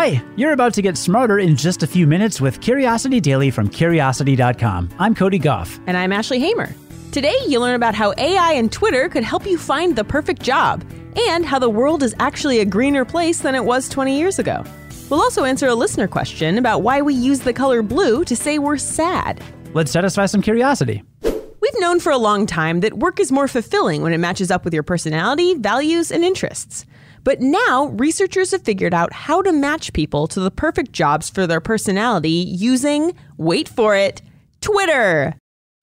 Hi, you're about to get smarter in just a few minutes with Curiosity Daily from Curiosity.com. I'm Cody Gough. And I'm Ashley Hamer. Today, you'll learn about how AI and Twitter could help you find the perfect job, and how the world is actually a greener place than it was 20 years ago. We'll also answer a listener question about why we use the color blue to say we're sad. Let's satisfy some curiosity. We've known for a long time that work is more fulfilling when it matches up with your personality, values, and interests. But now, researchers have figured out how to match people to the perfect jobs for their personality using, wait for it, Twitter.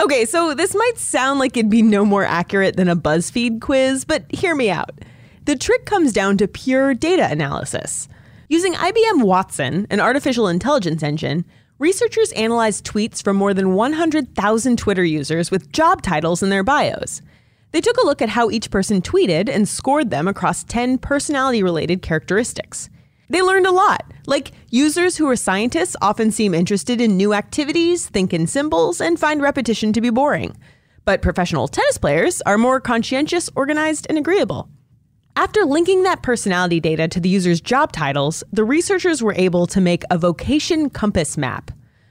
Okay, so this might sound like it'd be no more accurate than a BuzzFeed quiz, but hear me out. The trick comes down to pure data analysis. Using IBM Watson, an artificial intelligence engine, researchers analyzed tweets from more than 100,000 Twitter users with job titles in their bios. They took a look at how each person tweeted and scored them across 10 personality related characteristics. They learned a lot, like users who are scientists often seem interested in new activities, think in symbols, and find repetition to be boring. But professional tennis players are more conscientious, organized, and agreeable. After linking that personality data to the user's job titles, the researchers were able to make a vocation compass map.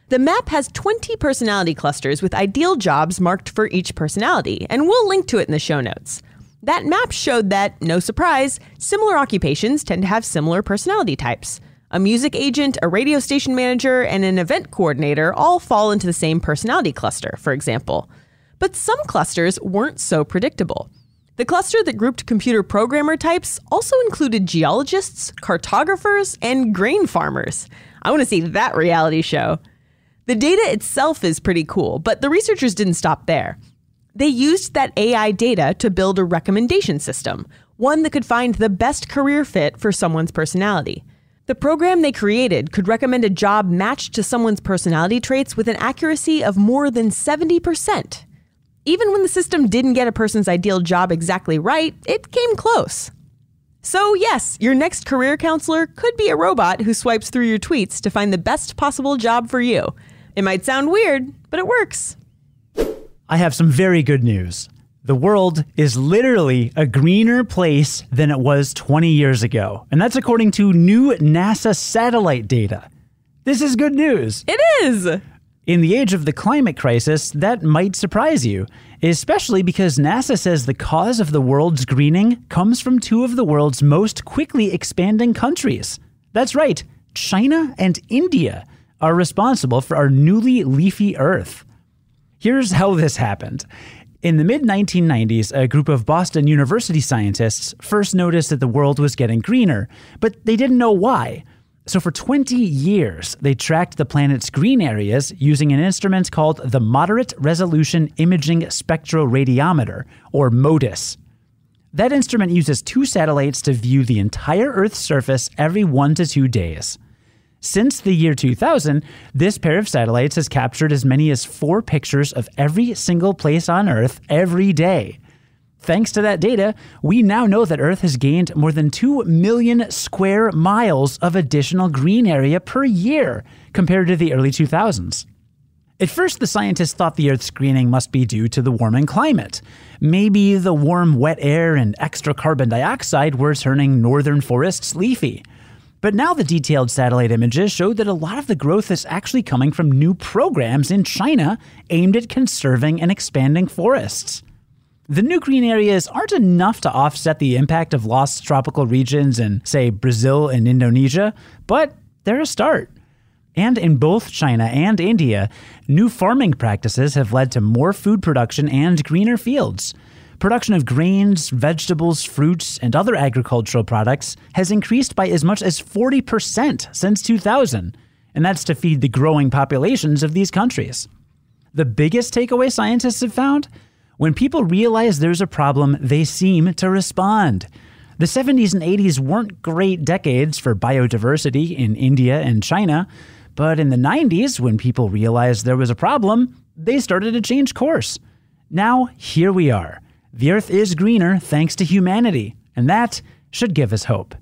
The map has 20 personality clusters with ideal jobs marked for each personality, and we'll link to it in the show notes. That map showed that, no surprise, similar occupations tend to have similar personality types. A music agent, a radio station manager, and an event coordinator all fall into the same personality cluster, for example. But some clusters weren't so predictable. The cluster that grouped computer programmer types also included geologists, cartographers, and grain farmers. I want to see that reality show. The data itself is pretty cool, but the researchers didn't stop there. They used that AI data to build a recommendation system, one that could find the best career fit for someone's personality. The program they created could recommend a job matched to someone's personality traits with an accuracy of more than 70%. Even when the system didn't get a person's ideal job exactly right, it came close. So, yes, your next career counselor could be a robot who swipes through your tweets to find the best possible job for you. It might sound weird, but it works. I have some very good news. The world is literally a greener place than it was 20 years ago. And that's according to new NASA satellite data. This is good news. It is. In the age of the climate crisis, that might surprise you, especially because NASA says the cause of the world's greening comes from two of the world's most quickly expanding countries. That's right, China and India are responsible for our newly leafy Earth. Here's how this happened. In the mid 1990s, a group of Boston University scientists first noticed that the world was getting greener, but they didn't know why. So, for 20 years, they tracked the planet's green areas using an instrument called the Moderate Resolution Imaging Spectroradiometer, or MODIS. That instrument uses two satellites to view the entire Earth's surface every one to two days. Since the year 2000, this pair of satellites has captured as many as four pictures of every single place on Earth every day. Thanks to that data, we now know that Earth has gained more than 2 million square miles of additional green area per year compared to the early 2000s. At first, the scientists thought the Earth's greening must be due to the warming climate. Maybe the warm, wet air and extra carbon dioxide were turning northern forests leafy. But now the detailed satellite images show that a lot of the growth is actually coming from new programs in China aimed at conserving and expanding forests. The new green areas aren't enough to offset the impact of lost tropical regions in, say, Brazil and Indonesia, but they're a start. And in both China and India, new farming practices have led to more food production and greener fields. Production of grains, vegetables, fruits, and other agricultural products has increased by as much as 40% since 2000, and that's to feed the growing populations of these countries. The biggest takeaway scientists have found? When people realize there's a problem, they seem to respond. The 70s and 80s weren't great decades for biodiversity in India and China, but in the 90s, when people realized there was a problem, they started to change course. Now, here we are. The Earth is greener thanks to humanity, and that should give us hope.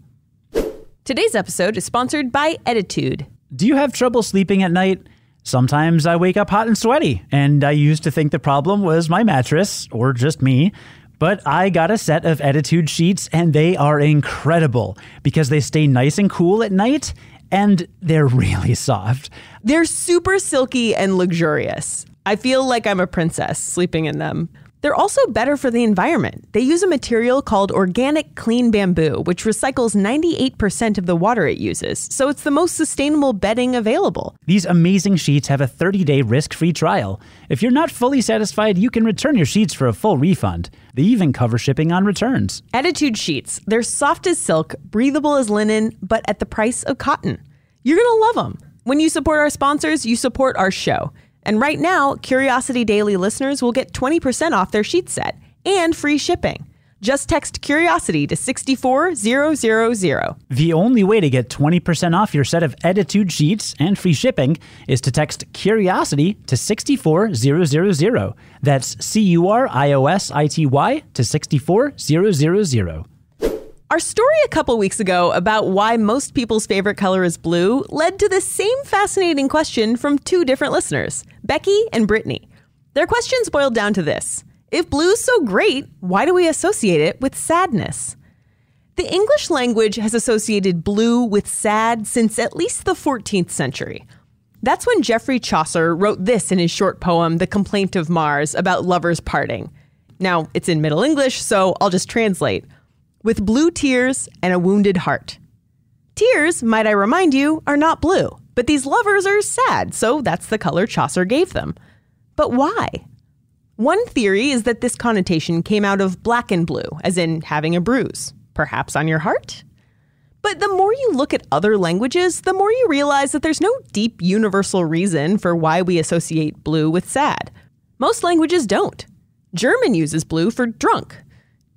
Today's episode is sponsored by Ettitude. Do you have trouble sleeping at night? Sometimes I wake up hot and sweaty, and I used to think the problem was my mattress, or just me. But I got a set of Ettitude sheets, and they are incredible because they stay nice and cool at night and they're really soft. They're super silky and luxurious. I feel like I'm a princess sleeping in them. They're also better for the environment. They use a material called organic clean bamboo, which recycles 98% of the water it uses, so it's the most sustainable bedding available. These amazing sheets have a 30 day risk free trial. If you're not fully satisfied, you can return your sheets for a full refund. They even cover shipping on returns. Ettitude sheets. They're soft as silk, breathable as linen, but at the price of cotton. You're going to love them. When you support our sponsors, you support our show. And right now, Curiosity Daily listeners will get 20% off their sheet set and free shipping. Just text Curiosity to 64000. The only way to get 20% off your set of Ettitude sheets and free shipping is to text Curiosity to 64000. That's C U R I O S I T Y to 64000. Our story a couple weeks ago about why most people's favorite color is blue led to the same fascinating question from two different listeners, Becky and Brittany. Their questions boiled down to this If blue is so great, why do we associate it with sadness? The English language has associated blue with sad since at least the 14th century. That's when Geoffrey Chaucer wrote this in his short poem, The Complaint of Mars, about lovers parting. Now, it's in Middle English, so I'll just translate with blue tears and a wounded heart. Tears, might I remind you, are not blue, but these lovers are sad, so that's the color Chaucer gave them. But why? One theory is that this connotation came out of black and blue, as in having a bruise, perhaps on your heart? But the more you look at other languages, the more you realize that there's no deep universal reason for why we associate blue with sad. Most languages don't. German uses blue for drunk,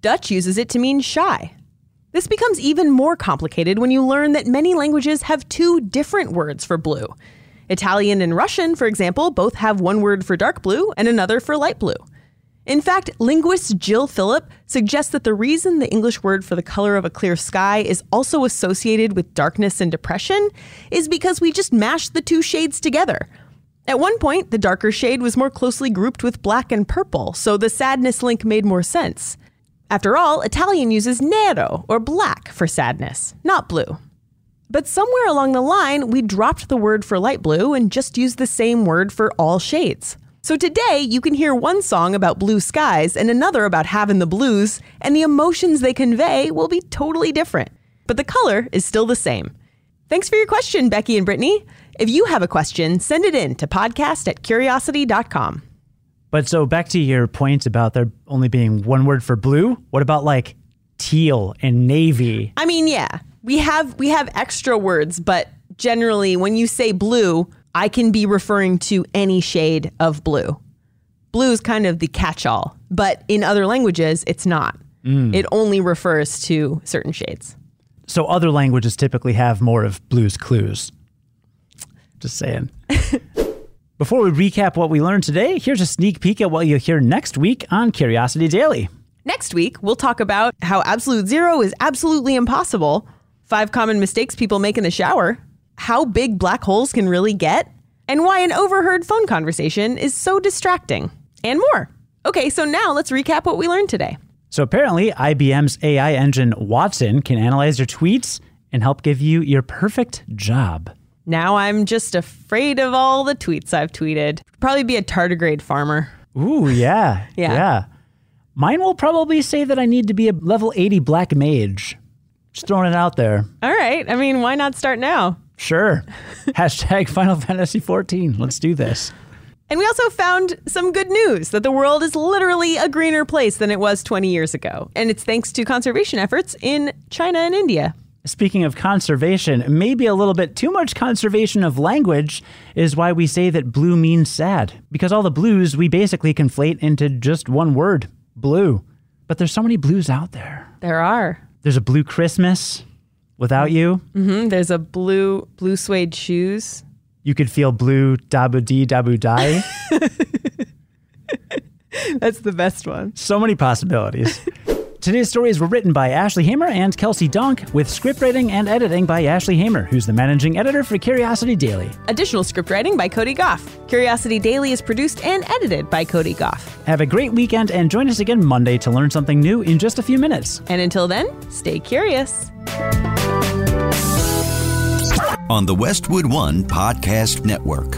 Dutch uses it to mean shy. This becomes even more complicated when you learn that many languages have two different words for blue. Italian and Russian, for example, both have one word for dark blue and another for light blue. In fact, linguist Jill Phillip suggests that the reason the English word for the color of a clear sky is also associated with darkness and depression is because we just mashed the two shades together. At one point, the darker shade was more closely grouped with black and purple, so the sadness link made more sense. After all, Italian uses nero, or black, for sadness, not blue. But somewhere along the line, we dropped the word for light blue and just used the same word for all shades. So today, you can hear one song about blue skies and another about having the blues, and the emotions they convey will be totally different. But the color is still the same. Thanks for your question, Becky and Brittany. If you have a question, send it in to podcast at curiosity.com. But so back to your point about there only being one word for blue. What about like teal and navy? I mean, yeah, we have we have extra words, but generally, when you say blue, I can be referring to any shade of blue. Blue is kind of the catch-all, but in other languages, it's not. Mm. It only refers to certain shades. So other languages typically have more of Blue's Clues. Just saying. Before we recap what we learned today, here's a sneak peek at what you'll hear next week on Curiosity Daily. Next week, we'll talk about how absolute zero is absolutely impossible, five common mistakes people make in the shower, how big black holes can really get, and why an overheard phone conversation is so distracting, and more. Okay, so now let's recap what we learned today. So apparently, IBM's AI engine Watson can analyze your tweets and help give you your perfect job. Now I'm just afraid of all the tweets I've tweeted. Probably be a tardigrade farmer. Ooh, yeah. yeah. Yeah. Mine will probably say that I need to be a level 80 black mage. Just throwing it out there. All right. I mean, why not start now? Sure. Hashtag Final Fantasy 14. Let's do this. And we also found some good news that the world is literally a greener place than it was 20 years ago. And it's thanks to conservation efforts in China and India. Speaking of conservation, maybe a little bit too much conservation of language is why we say that blue means sad. Because all the blues we basically conflate into just one word blue. But there's so many blues out there. There are. There's a blue Christmas without you. Mm-hmm. There's a blue blue suede shoes. You could feel blue dabu dee dabu die. That's the best one. So many possibilities. Today's stories were written by Ashley Hamer and Kelsey Donk, with scriptwriting and editing by Ashley Hamer, who's the managing editor for Curiosity Daily. Additional scriptwriting by Cody Gough. Curiosity Daily is produced and edited by Cody Gough. Have a great weekend and join us again Monday to learn something new in just a few minutes. And until then, stay curious. on the Westwood One Podcast Network.